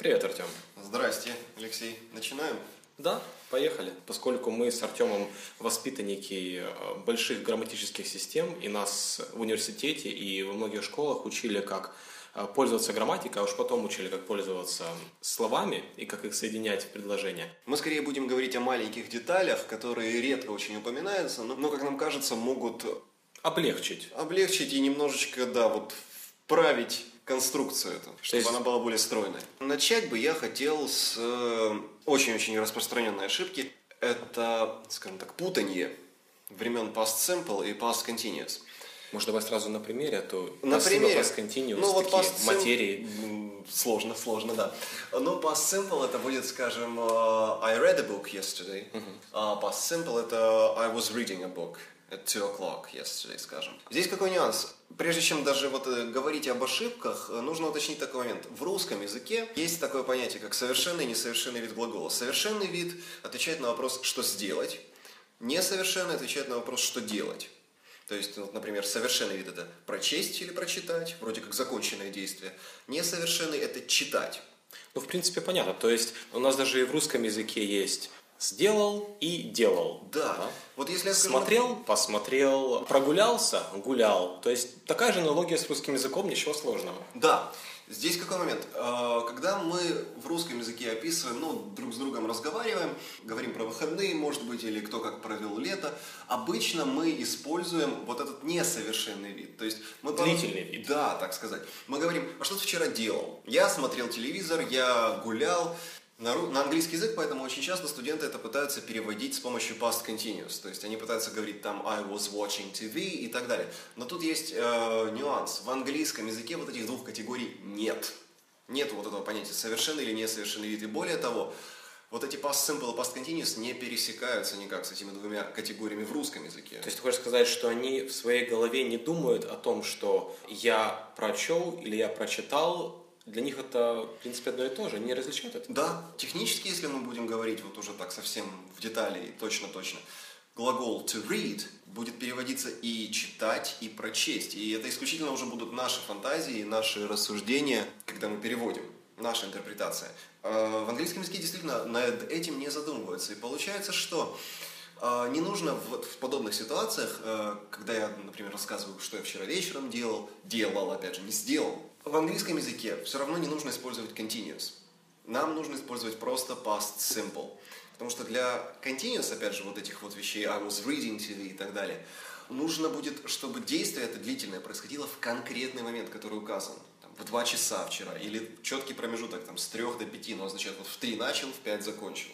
Привет, Артем. Здрасте, Алексей. Начинаем? Да, поехали. Поскольку мы с Артемом воспитанники э, больших грамматических систем, и нас в университете и во многих школах учили, как э, пользоваться грамматикой, а уж потом учили, как пользоваться словами и как их соединять в предложения. Мы скорее будем говорить о маленьких деталях, которые редко очень упоминаются, но, но как нам кажется, могут Облегчить. облегчить и немножечко, да, вот вправить конструкцию эту, чтобы есть- она была более стройной. Начать бы я хотел с э, очень-очень распространенной ошибки. Это, скажем так, путанье времен past simple и past continuous. Может, давай сразу на примере, а то На примере? past continuous, Ну, вот такие past материи. Сложно, сложно, да. Но past simple это будет, скажем, э, I read a book yesterday. А past simple это I was reading a book at 2 o'clock yesterday, скажем. Здесь какой нюанс? Прежде чем даже вот э, говорить об ошибках, э, нужно уточнить такой момент. В русском языке есть такое понятие, как совершенный и несовершенный вид глагола. Совершенный вид отвечает на вопрос, что сделать. Несовершенный отвечает на вопрос, что делать. То есть, вот, например, совершенный вид это прочесть или прочитать, вроде как законченное действие. Несовершенный это читать. Ну, в принципе, понятно. То есть у нас даже и в русском языке есть сделал и делал. Да. Вот если я скажу... Смотрел, посмотрел, прогулялся, гулял. То есть такая же аналогия с русским языком, ничего сложного. Да. Здесь какой момент? Э, Когда мы в русском языке описываем, ну, друг с другом разговариваем, говорим про выходные, может быть, или кто как провел лето, обычно мы используем вот этот несовершенный вид. То есть мы Длительный вид. Да, так сказать. Мы говорим, а что ты вчера делал? Я смотрел телевизор, я гулял. На, на английский язык, поэтому очень часто студенты это пытаются переводить с помощью past continuous. То есть они пытаются говорить там I was watching TV и так далее. Но тут есть э, нюанс. В английском языке вот этих двух категорий нет. Нет вот этого понятия совершенный или несовершенный вид. И более того, вот эти past simple и past continuous не пересекаются никак с этими двумя категориями в русском языке. То есть ты хочешь сказать, что они в своей голове не думают о том, что я прочел или я прочитал, для них это, в принципе, одно и то же, они различают это. Да, технически, если мы будем говорить вот уже так совсем в детали и точно-точно, глагол to read будет переводиться и читать, и прочесть. И это исключительно уже будут наши фантазии, наши рассуждения, когда мы переводим, наша интерпретация. Э, В английском языке действительно над этим не задумываются. И получается, что э, не нужно вот в подобных ситуациях, э, когда я, например, рассказываю, что я вчера вечером делал, делал, опять же, не сделал. В английском языке все равно не нужно использовать continuous. Нам нужно использовать просто past simple. Потому что для continuous, опять же, вот этих вот вещей, I was reading TV и так далее, нужно будет, чтобы действие это длительное происходило в конкретный момент, который указан. Там, в два часа вчера. Или четкий промежуток там, с трех до пяти, но означает вот в три начал, в пять закончил.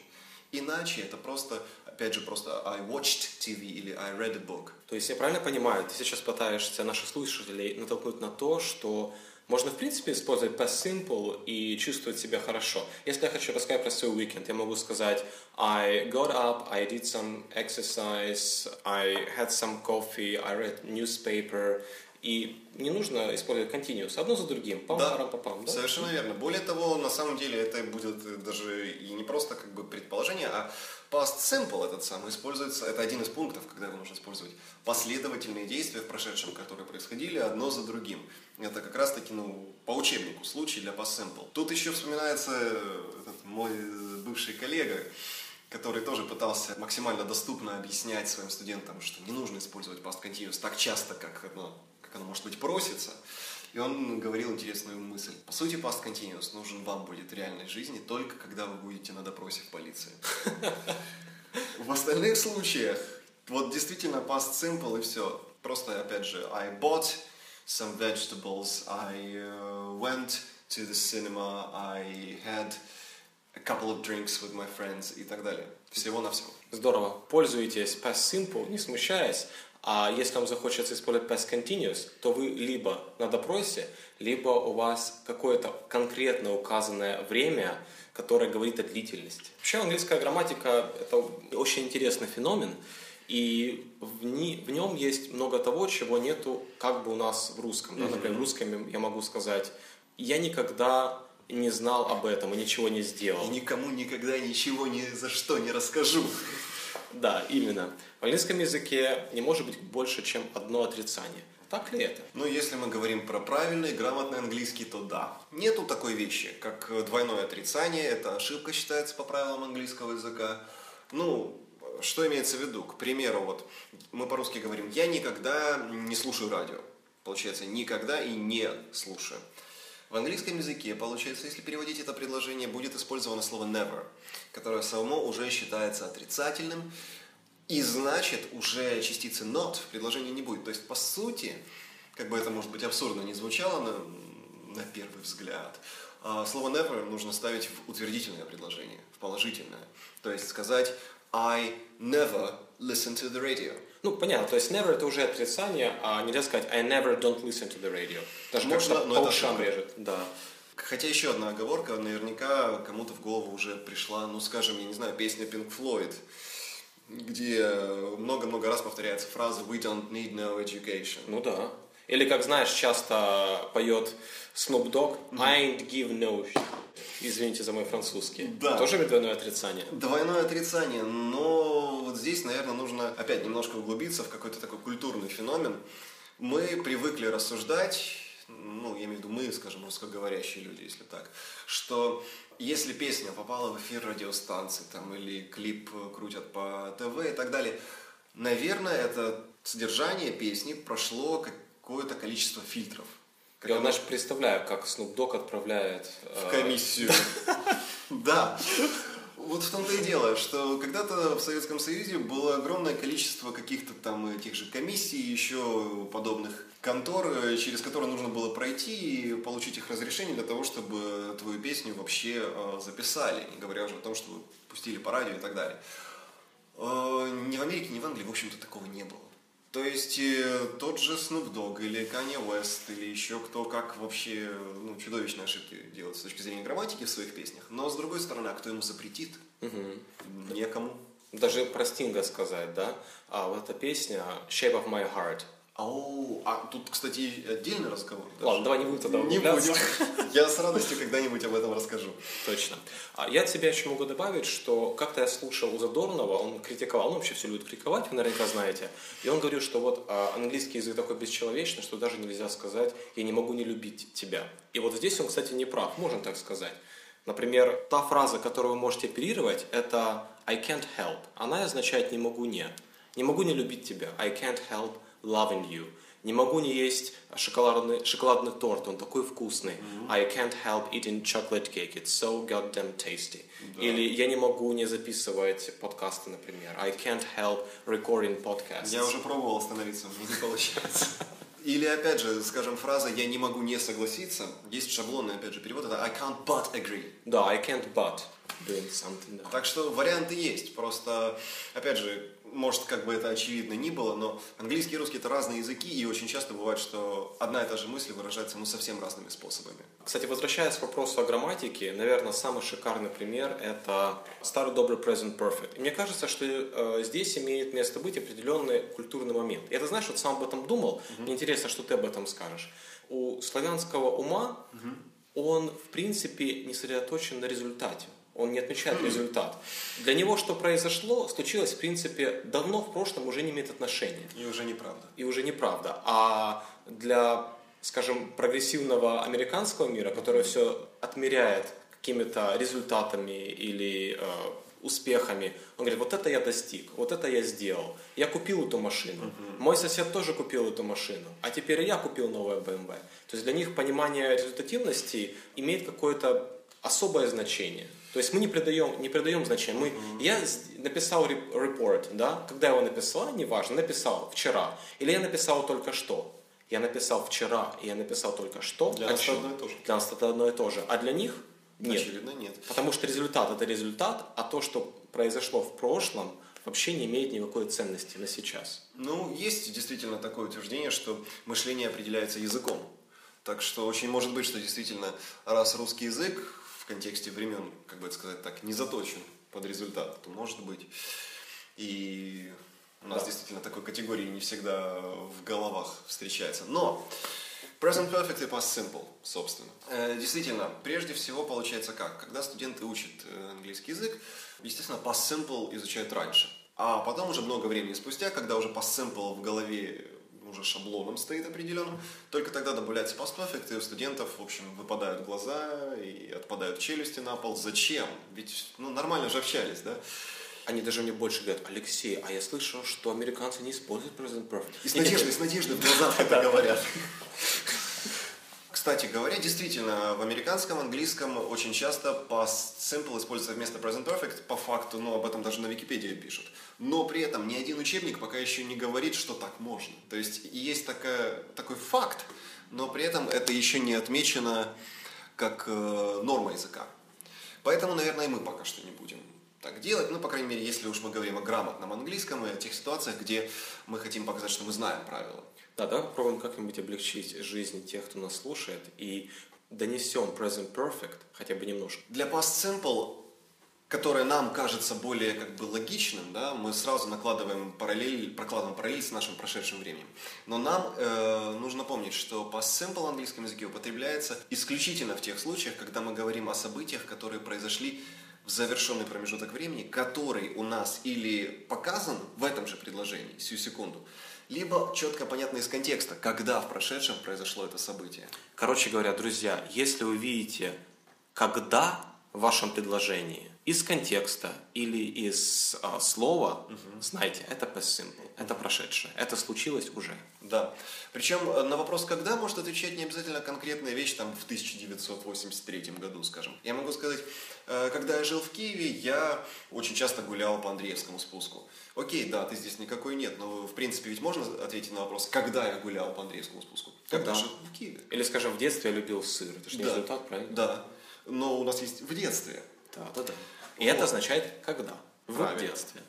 Иначе это просто, опять же, просто I watched TV или I read a book. То есть я правильно понимаю, ты сейчас пытаешься наших слушателей натолкнуть на то, что можно, в принципе, использовать past simple и чувствовать себя хорошо. Если я хочу рассказать про свой уикенд, я могу сказать I got up, I did some exercise, I had some coffee, I read newspaper. И не нужно использовать continuous, одно за другим, пам Да, парам пам да? Совершенно верно. Более того, на самом деле это будет даже и не просто как бы предположение, а past simple этот самый используется, это один из пунктов, когда его нужно использовать, последовательные действия в прошедшем, которые происходили одно за другим. Это как раз таки, ну, по учебнику случай для past simple. Тут еще вспоминается э, этот мой бывший коллега, который тоже пытался максимально доступно объяснять своим студентам, что не нужно использовать past continuous так часто, как оно, как оно может быть просится. И он говорил интересную мысль. По сути, past continuous нужен вам будет в реальной жизни только когда вы будете на допросе в полиции. В остальных случаях, вот действительно past simple и все. Просто, опять же, I bought some vegetables, I uh, went to the cinema, I had a couple of drinks with my friends и так далее. Всего на всего. Здорово. Пользуйтесь past simple, не смущаясь. А если вам захочется использовать past continuous, то вы либо на допросе, либо у вас какое-то конкретно указанное время, которое говорит о длительности. Вообще английская грамматика – это очень интересный феномен, и в, ни- в нем есть много того, чего нету как бы у нас в русском. да. Например, в русском я могу сказать «я никогда не знал об этом и ничего не сделал». И никому никогда ничего ни за что не расскажу. Да, именно. В английском языке не может быть больше, чем одно отрицание. Так ли это? Ну, если мы говорим про правильный, грамотный английский, то да. Нету такой вещи, как двойное отрицание. Это ошибка считается по правилам английского языка. Ну, что имеется в виду? К примеру, вот мы по-русски говорим, я никогда не слушаю радио. Получается, никогда и не слушаю. В английском языке, получается, если переводить это предложение, будет использовано слово never, которое само уже считается отрицательным, и значит, уже частицы not в предложении не будет. То есть, по сути, как бы это, может быть, абсурдно не звучало на, на первый взгляд, а слово never нужно ставить в утвердительное предложение, в положительное. То есть сказать I never listen to the radio. Ну, понятно, то есть never это уже отрицание, а нельзя сказать I never don't listen to the radio. Даже Можно, но по это ушам режет. Да. Хотя еще одна оговорка, наверняка кому-то в голову уже пришла, ну, скажем, я не знаю, песня Pink Floyd, где много-много раз повторяется фраза «We don't need no education». Ну да. Или, как знаешь, часто поет Snoop Dogg I ain't give no shit. Извините за мой французский. Да. Тоже двойное отрицание. Двойное отрицание, но вот здесь, наверное, нужно опять немножко углубиться в какой-то такой культурный феномен. Мы привыкли рассуждать, ну, я имею в виду мы, скажем, русскоговорящие люди, если так, что если песня попала в эфир радиостанции там, или клип крутят по ТВ и так далее, наверное, это содержание песни прошло какое-то количество фильтров. Я, знаешь, представляю, как Snoop Dogg отправляет... в э, комиссию. Да. Вот в том-то и дело, что когда-то в Советском Союзе было огромное количество каких-то там этих же комиссий, еще подобных контор, э, через которые нужно было пройти и получить их разрешение для того, чтобы твою песню вообще э, записали, не говоря уже о том, чтобы пустили по радио и так далее. Ни в Америке, ни в Англии, в общем-то, такого не было. То есть э, тот же Snoop Dogg или Kanye West или еще кто как вообще ну, чудовищные ошибки делает с точки зрения грамматики в своих песнях. Но с другой стороны, а кто ему запретит? Некому. Даже про Стинга сказать, да? А вот эта песня Shape of My Heart. Ау, а тут, кстати, отдельный разговор. даже. Ладно, давай не будем тогда Не будем. Я с радостью когда-нибудь об этом расскажу. Точно. А я от себя еще могу добавить, что как-то я слушал у Задорнова, он критиковал, он вообще все любит критиковать, вы наверняка знаете, и он говорил, что вот а, английский язык такой бесчеловечный, что даже нельзя сказать «я не могу не любить тебя». И вот здесь он, кстати, не прав, можно так сказать. Например, та фраза, которую вы можете оперировать, это I can't help. Она означает «не могу не». Не могу не любить тебя. I can't help loving you. Не могу не есть шоколадный, шоколадный торт, он такой вкусный. I can't help eating chocolate cake, it's so goddamn tasty. Или я не могу не записывать подкасты, например. I can't help recording podcasts. Я уже пробовал остановиться, мне не получается. Или, опять же, скажем, фраза «я не могу не согласиться». Есть шаблонный, опять же, перевод. Это «I can't but agree». Да, I can't but doing something. да. Так что варианты есть. Просто, опять же, может, как бы это очевидно ни было, но английский и русский это разные языки, и очень часто бывает, что одна и та же мысль выражается ну, совсем разными способами. Кстати, возвращаясь к вопросу о грамматике, наверное, самый шикарный пример – это старый добрый present perfect. И мне кажется, что э, здесь имеет место быть определенный культурный момент. И это, знаешь, вот сам об этом думал, мне интересно, что ты об этом скажешь. У славянского ума он, в принципе, не сосредоточен на результате. Он не отмечает результат. Для него что произошло, случилось, в принципе, давно в прошлом уже не имеет отношения И уже неправда. и уже неправда. А для, скажем, прогрессивного американского мира, который все отмеряет какими-то результатами или э, успехами, он говорит, вот это я достиг, вот это я сделал, я купил эту машину, мой сосед тоже купил эту машину, а теперь я купил новое BMW. То есть для них понимание результативности имеет какое-то особое значение. То есть мы не придаем, не придаем значения. Мы, Я с- написал реп- report, да, когда я его написал, неважно, написал вчера, или я написал только что. Я написал вчера, и я написал только что. Для А нас это одно и то же. Для нас это одно и то же. А для них нет. Очевидно, нет. Потому что результат это результат, а то, что произошло в прошлом, вообще не имеет никакой ценности на сейчас. Ну, есть действительно такое утверждение, что мышление определяется языком. Так что очень может быть, что действительно, раз русский язык в контексте времен, как бы это сказать так, не заточен под результат, то может быть. И у нас Да. действительно такой категории не всегда в головах встречается. Но Present Perfect и Past Simple, собственно. Э, Действительно, прежде всего получается как? Когда студенты учат э, английский язык, естественно, Past Simple изучают раньше. А потом уже много времени спустя, когда уже Past Simple в голове уже шаблоном стоит определенным. Только тогда добавляется past perfect, и у студентов, в общем, выпадают глаза и отпадают челюсти на пол. Зачем? Ведь, ну, нормально же общались, да? Они даже мне больше говорят, Алексей, а я слышал, что американцы не используют present perfect. И с надеждой, с надеждой в глазах это говорят. Кстати говоря, действительно, в американском английском очень часто past simple используется вместо present perfect, по факту, но об этом даже на Википедии пишут. Но при этом ни один учебник пока еще не говорит, что так можно. То есть есть такая, такой факт, но при этом это еще не отмечено как э, норма языка. Поэтому, наверное, и мы пока что не будем так делать. Ну, по крайней мере, если уж мы говорим о грамотном английском и о тех ситуациях, где мы хотим показать, что мы знаем правила. Да, давай попробуем как-нибудь облегчить жизнь тех, кто нас слушает, и донесем present perfect хотя бы немножко. Для past simple, которое нам кажется более как бы логичным, да, мы сразу накладываем параллель, прокладываем параллель с нашим прошедшим временем. Но нам э, нужно помнить, что past simple в английском языке употребляется исключительно в тех случаях, когда мы говорим о событиях, которые произошли в завершенный промежуток времени, который у нас или показан в этом же предложении, сию секунду, либо четко понятно из контекста, когда в прошедшем произошло это событие. Короче говоря, друзья, если вы видите, когда в вашем предложении из контекста или из а, слова, угу. знаете, это past simple, это прошедшее, это случилось уже. Да. Причем э, на вопрос «когда» может отвечать не обязательно конкретная вещь там в 1983 году, скажем. Я могу сказать, э, когда я жил в Киеве, я очень часто гулял по Андреевскому спуску. Окей, да, ты здесь никакой нет, но в принципе ведь можно ответить на вопрос, когда я гулял по Андреевскому спуску? Когда? Когда жил в Киеве. Или, скажем, в детстве я любил сыр. Это же не да. результат, правильно? Да. Но у нас есть в детстве. Да, да, да. И вот. это означает когда? В Правильно. детстве.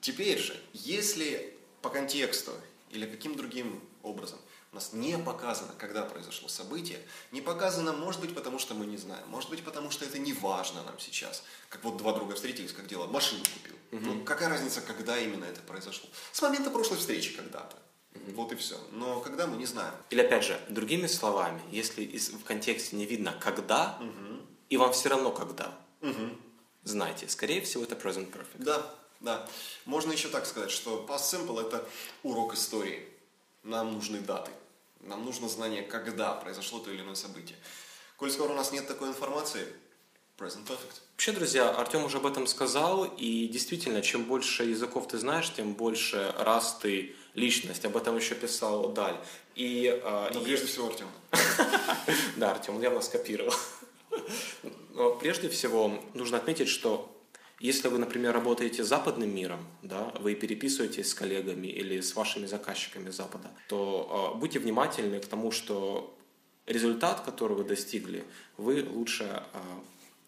Теперь же, если по контексту или каким другим образом у нас не показано, когда произошло событие, не показано, может быть, потому что мы не знаем, может быть, потому что это не важно нам сейчас. Как вот два друга встретились, как дело, машину купил. Угу. Ну, какая разница, когда именно это произошло? С момента прошлой встречи когда-то. Угу. Вот и все. Но когда мы не знаем. Или опять же, другими словами, если в контексте не видно когда, угу. и вам все равно когда, угу. Знайте, скорее всего, это present perfect. Да, да. Можно еще так сказать, что past simple это урок истории. Нам нужны даты. Нам нужно знание, когда произошло то или иное событие. Коль скоро у нас нет такой информации, present perfect. Вообще, друзья, Артем уже об этом сказал, и действительно, чем больше языков ты знаешь, тем больше раз ты личность. Об этом еще писал Даль. И, э, Но прежде всего Артем. Да, Артем, он явно скопировал. Но прежде всего нужно отметить, что если вы, например, работаете с западным миром, да, вы переписываетесь с коллегами или с вашими заказчиками Запада, то э, будьте внимательны к тому, что результат, который вы достигли, вы лучше э,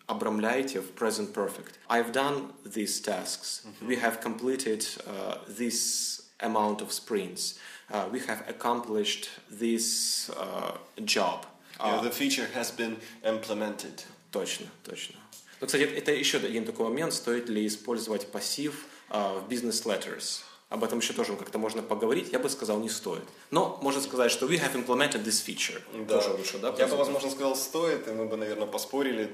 обрамляете в present perfect. I've done these tasks. Mm-hmm. We have completed uh, this amount of sprints. Uh, we have accomplished this uh, job. Yeah, the feature has been implemented. Точно, точно. Ну, кстати, это еще один такой момент, стоит ли использовать пассив uh, в business letters. Об этом еще тоже как-то можно поговорить. Я бы сказал, не стоит. Но можно сказать, что we have implemented this feature. Да. Тоже лучше, да? Я бы, возможно, сказал, стоит, и мы бы, наверное, поспорили.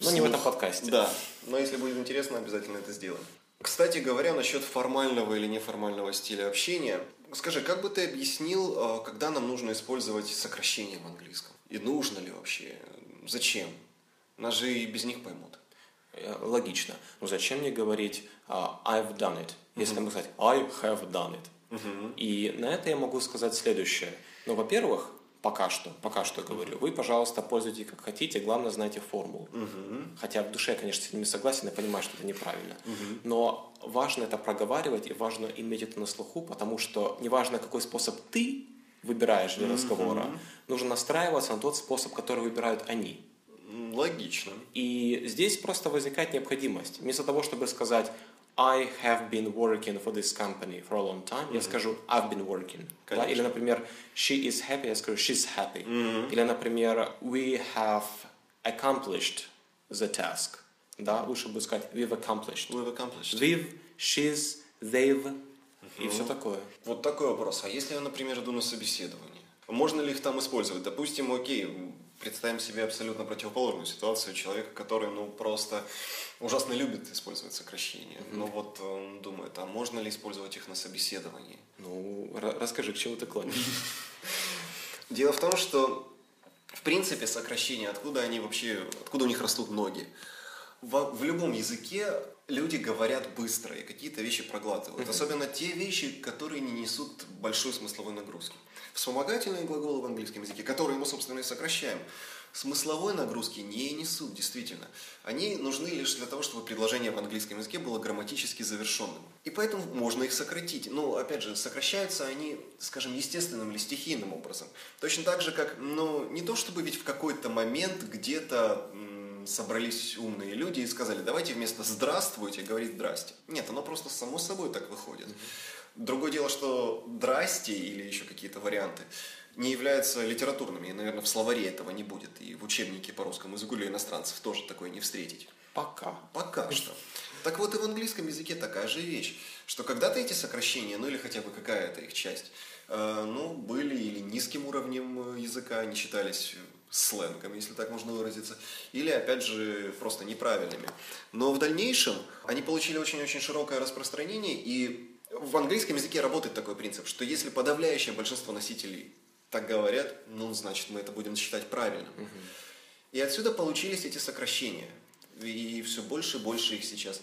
Но не в этом подкасте. Да. Но если будет интересно, обязательно это сделаем. Кстати говоря, насчет формального или неформального стиля общения, скажи, как бы ты объяснил, э, когда нам нужно использовать сокращения в английском? И нужно ли вообще? Зачем? Нас же и без них поймут. Э, логично. Ну зачем мне говорить uh, I've done it, если uh-huh. мы сказать I have done it? Uh-huh. И на это я могу сказать следующее. Ну, во-первых, Пока что, пока что говорю. Вы, пожалуйста, пользуйтесь как хотите, главное знайте формулу. Угу. Хотя в душе я, конечно, с ними согласен и понимаю, что это неправильно. Угу. Но важно это проговаривать и важно иметь это на слуху, потому что неважно, какой способ ты выбираешь для разговора, угу. нужно настраиваться на тот способ, который выбирают они. Логично. И здесь просто возникает необходимость. Вместо того, чтобы сказать I have been working for this company for a long time, mm-hmm. я скажу I've been working. Да? Или, например, she is happy, я скажу she's happy. Mm-hmm. Или, например, we have accomplished the task. Да, лучше бы сказать we've accomplished. We've accomplished. We've, she's, they've mm-hmm. и все такое. Вот такой вопрос. А если я, например, иду на собеседование? Можно ли их там использовать? Допустим, окей, Представим себе абсолютно противоположную ситуацию человека, который, ну, просто ужасно любит использовать сокращения. Mm-hmm. Но вот он думает, а можно ли использовать их на собеседовании? Ну, расскажи, к чему ты клонишь? Дело в том, что в принципе сокращения, откуда они вообще, откуда у них растут ноги? В, в любом языке люди говорят быстро и какие-то вещи проглатывают. Mm-hmm. Особенно те вещи, которые не несут большой смысловой нагрузки. Вспомогательные глаголы в английском языке, которые мы, собственно, и сокращаем, смысловой нагрузки не несут, действительно. Они нужны лишь для того, чтобы предложение в английском языке было грамматически завершенным. И поэтому можно их сократить. Но, опять же, сокращаются они, скажем, естественным или стихийным образом. Точно так же, как, ну, не то чтобы ведь в какой-то момент где-то собрались умные люди и сказали, давайте вместо «здравствуйте» говорить «здрасте». Нет, оно просто само собой так выходит. Другое дело, что «здрасте» или еще какие-то варианты не являются литературными, и, наверное, в словаре этого не будет, и в учебнике по русскому языку для иностранцев тоже такое не встретить. Пока. Пока что. Так вот и в английском языке такая же вещь, что когда-то эти сокращения, ну или хотя бы какая-то их часть, э, ну, были или низким уровнем языка, они считались сленгом, если так можно выразиться, или, опять же, просто неправильными. Но в дальнейшем они получили очень-очень широкое распространение, и в английском языке работает такой принцип, что если подавляющее большинство носителей так говорят, ну, значит, мы это будем считать правильным. Угу. И отсюда получились эти сокращения. И все больше и больше их сейчас.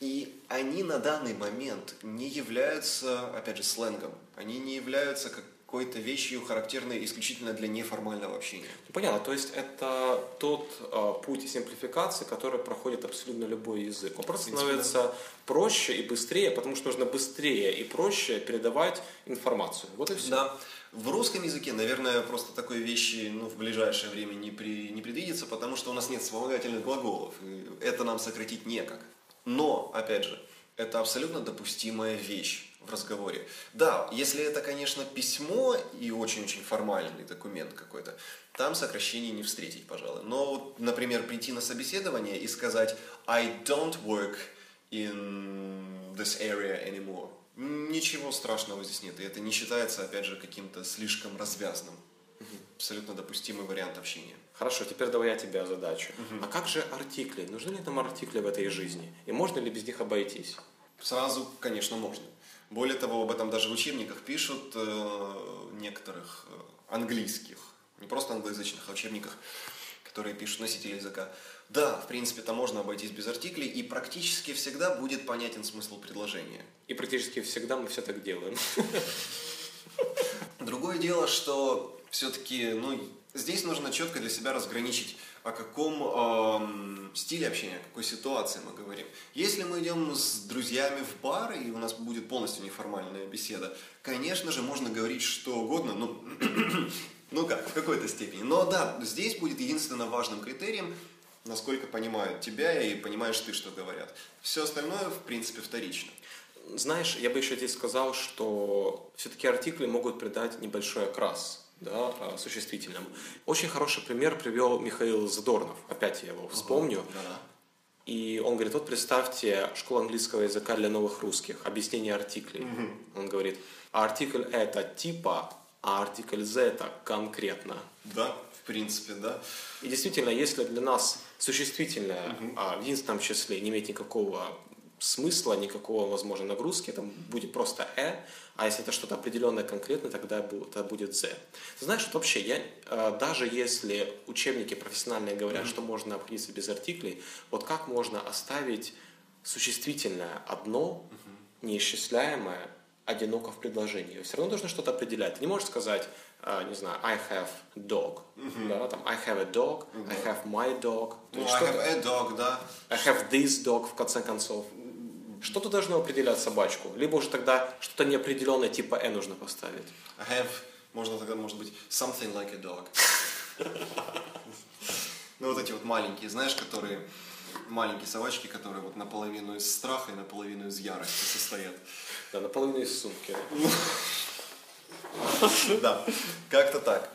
И они на данный момент не являются, опять же, сленгом. Они не являются как какой-то вещью, характерной исключительно для неформального общения. Ну, понятно, то есть это тот э, путь симплификации, который проходит абсолютно любой язык. Он просто становится проще и быстрее, потому что нужно быстрее и проще передавать информацию. Вот и все. Да. В русском языке, наверное, просто такой вещи ну, в ближайшее время не, при, не предвидится, потому что у нас нет вспомогательных глаголов. Это нам сократить некак. Но, опять же, это абсолютно допустимая вещь в разговоре. Да, если это, конечно, письмо и очень-очень формальный документ какой-то, там сокращений не встретить, пожалуй. Но, вот, например, прийти на собеседование и сказать «I don't work in this area anymore», ничего страшного здесь нет. И это не считается, опять же, каким-то слишком развязным. Абсолютно допустимый вариант общения. Хорошо, теперь давай я тебе задачу. Угу. А как же артикли? Нужны ли нам артикли в этой жизни? И можно ли без них обойтись? Сразу, конечно, можно. Более того, об этом даже в учебниках пишут э, некоторых э, английских, не просто англоязычных, а учебниках, которые пишут носители языка. Да, в принципе, там можно обойтись без артиклей, и практически всегда будет понятен смысл предложения. И практически всегда мы все так делаем. Другое дело, что все-таки, ну, здесь нужно четко для себя разграничить о каком э, стиле общения, о какой ситуации мы говорим. Если мы идем с друзьями в бар, и у нас будет полностью неформальная беседа, конечно же, можно говорить что угодно, ну, ну как, в какой-то степени. Но да, здесь будет единственно важным критерием, насколько понимают тебя и понимаешь ты, что говорят. Все остальное, в принципе, вторично. Знаешь, я бы еще здесь сказал, что все-таки артикли могут придать небольшой окрас да, существительным. Очень хороший пример привел Михаил Задорнов, опять я его вспомню. Угу, да. И он говорит, вот представьте школу английского языка для новых русских, объяснение артиклей. Угу. Он говорит, артикль это типа, а артикль Z это конкретно. Да, в принципе, да. И действительно, если для нас существительное угу. а, в единственном числе не имеет никакого смысла, никакого, возможно, нагрузки, это будет просто «э», а если это что-то определенное, конкретное, тогда это будет «з». Ты знаешь, вот вообще, я, э, даже если учебники профессиональные говорят, mm-hmm. что можно обходиться без артиклей, вот как можно оставить существительное одно, mm-hmm. неисчисляемое, одиноко в предложении? Все равно нужно что-то определять. Ты не можешь сказать, Uh, не знаю, I have dog, mm-hmm. да, там I have a dog, mm-hmm. I have my dog. Ну, I have a dog, да. I have this dog, в конце концов. Что-то должно определять собачку. Либо уже тогда что-то неопределенное типа «э» нужно поставить. I have, можно тогда, может быть, something like a dog. Ну, вот эти вот маленькие, знаешь, которые маленькие собачки, которые вот наполовину из страха и наполовину из ярости состоят. Да, наполовину из сумки. Да, как-то так.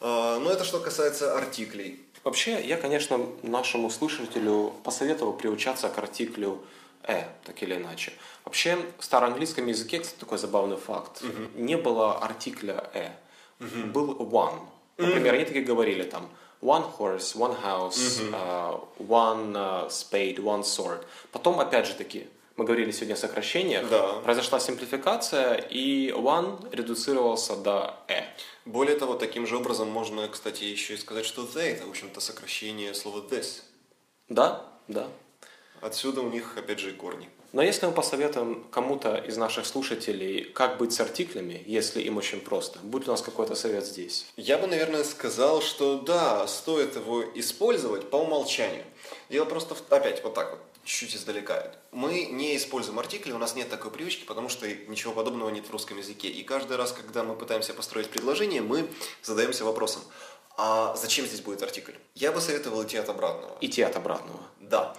А, Но ну, это что касается артиклей. Вообще, я, конечно, нашему слушателю посоветовал приучаться к артиклю «э», так или иначе. Вообще, в староанглийском языке, кстати, такой забавный факт, угу. не было артикля «э», угу. был «one». Например, угу. они такие говорили там one horse, one house, uh, one uh, spade, one sword. Потом, опять же таки, мы говорили сегодня о сокращениях, Да. произошла симплификация, и one редуцировался до э. Более того, таким же образом можно, кстати, еще и сказать, что the это, в общем-то, сокращение слова this. Да, да. Отсюда у них, опять же, и корни. Но если мы посоветуем кому-то из наших слушателей, как быть с артиклями, если им очень просто, будет у нас какой-то совет здесь? Я бы, наверное, сказал, что да, стоит его использовать по умолчанию. Дело просто, в- опять, вот так вот, чуть-чуть издалека. Мы не используем артикли, у нас нет такой привычки, потому что ничего подобного нет в русском языке. И каждый раз, когда мы пытаемся построить предложение, мы задаемся вопросом, а зачем здесь будет артикль? Я бы советовал идти от обратного. Идти от обратного. Да.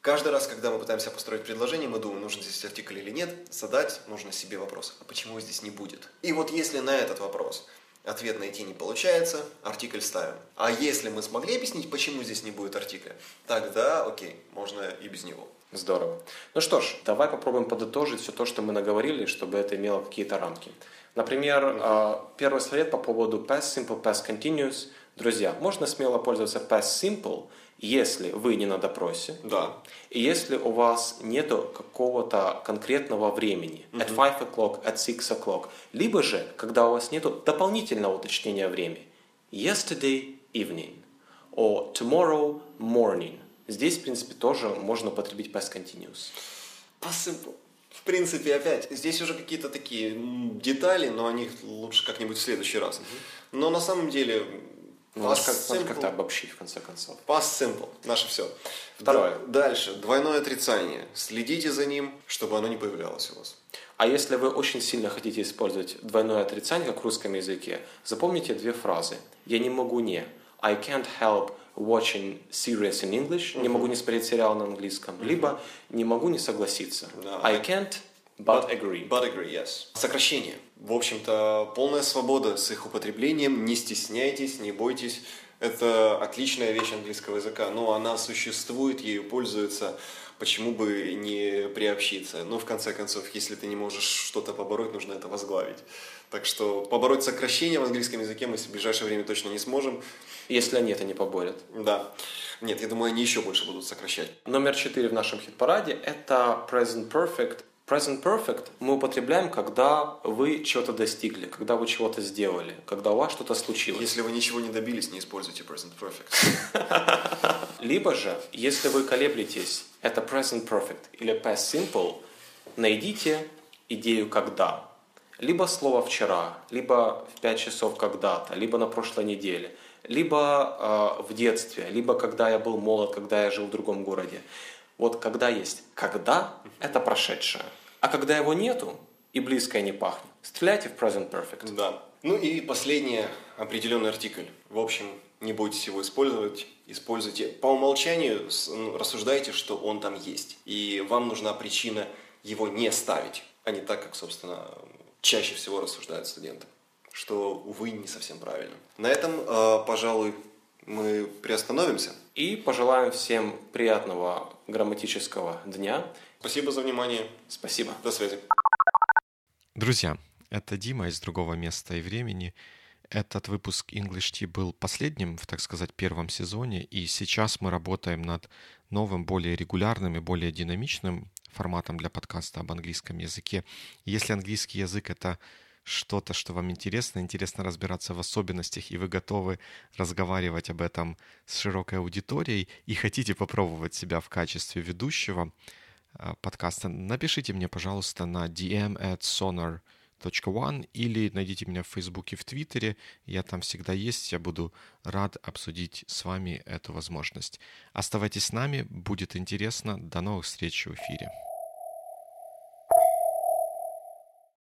Каждый раз, когда мы пытаемся построить предложение, мы думаем, нужен здесь артикль или нет, задать нужно себе вопрос, а почему здесь не будет? И вот если на этот вопрос ответ найти не получается, артикль ставим. А если мы смогли объяснить, почему здесь не будет артикля, тогда окей, можно и без него. Здорово. Ну что ж, давай попробуем подытожить все то, что мы наговорили, чтобы это имело какие-то рамки. Например, э, первый совет по поводу past simple, past continuous. Друзья, можно смело пользоваться past simple, если вы не на допросе, Да. и если у вас нету какого-то конкретного времени, at 5 o'clock, at 6 o'clock, либо же, когда у вас нету дополнительного уточнения времени, yesterday evening, or tomorrow morning. Здесь, в принципе, тоже можно употребить past continuous. Посыпал. В принципе, опять, здесь уже какие-то такие детали, но о них лучше как-нибудь в следующий раз. Но на самом деле... Ну, past надо simple- как-то обобщить, в конце концов. Past simple. Наше все. Второе. Дальше. Двойное отрицание. Следите за ним, чтобы оно не появлялось у вас. А если вы очень сильно хотите использовать двойное отрицание, как в русском языке, запомните две фразы. Я не могу не. I can't help watching series in English. Не могу не смотреть сериал на английском. Либо не могу не согласиться. Да. I can't but agree. But agree, yes. Сокращение. В общем-то, полная свобода с их употреблением. Не стесняйтесь, не бойтесь. Это отличная вещь английского языка, но она существует, ею пользуются. Почему бы не приобщиться? Но в конце концов, если ты не можешь что-то побороть, нужно это возглавить. Так что побороть сокращение в английском языке мы в ближайшее время точно не сможем. Если они это не поборят. Да. Нет, я думаю, они еще больше будут сокращать. Номер четыре в нашем хит-параде – это present perfect. Present perfect мы употребляем, когда вы чего-то достигли, когда вы чего-то сделали, когда у вас что-то случилось. Если вы ничего не добились, не используйте present perfect. Либо же, если вы колеблетесь, это present perfect или past simple, найдите идею «когда». Либо слово «вчера», либо в 5 часов когда-то, либо на прошлой неделе, либо э, в детстве, либо когда я был молод, когда я жил в другом городе. Вот когда есть «когда» — это прошедшее. А когда его нету и близкое не пахнет, стреляйте в present perfect. Да. Ну и последнее, определенный артикль. В общем, не бойтесь его использовать, используйте. По умолчанию ну, рассуждайте, что он там есть. И вам нужна причина его не ставить, а не так, как, собственно, чаще всего рассуждают студенты. Что, увы, не совсем правильно. На этом, э, пожалуй, мы приостановимся. И пожелаем всем приятного грамматического дня. Спасибо за внимание. Спасибо. До связи. Друзья, это Дима из другого места и времени. Этот выпуск English Tea был последним в, так сказать, первом сезоне, и сейчас мы работаем над новым, более регулярным и более динамичным форматом для подкаста об английском языке. Если английский язык — это что-то, что вам интересно, интересно разбираться в особенностях, и вы готовы разговаривать об этом с широкой аудиторией и хотите попробовать себя в качестве ведущего э, подкаста, напишите мне, пожалуйста, на dm at sonar.one или найдите меня в Фейсбуке, в Твиттере. Я там всегда есть. Я буду рад обсудить с вами эту возможность. Оставайтесь с нами, будет интересно. До новых встреч в эфире.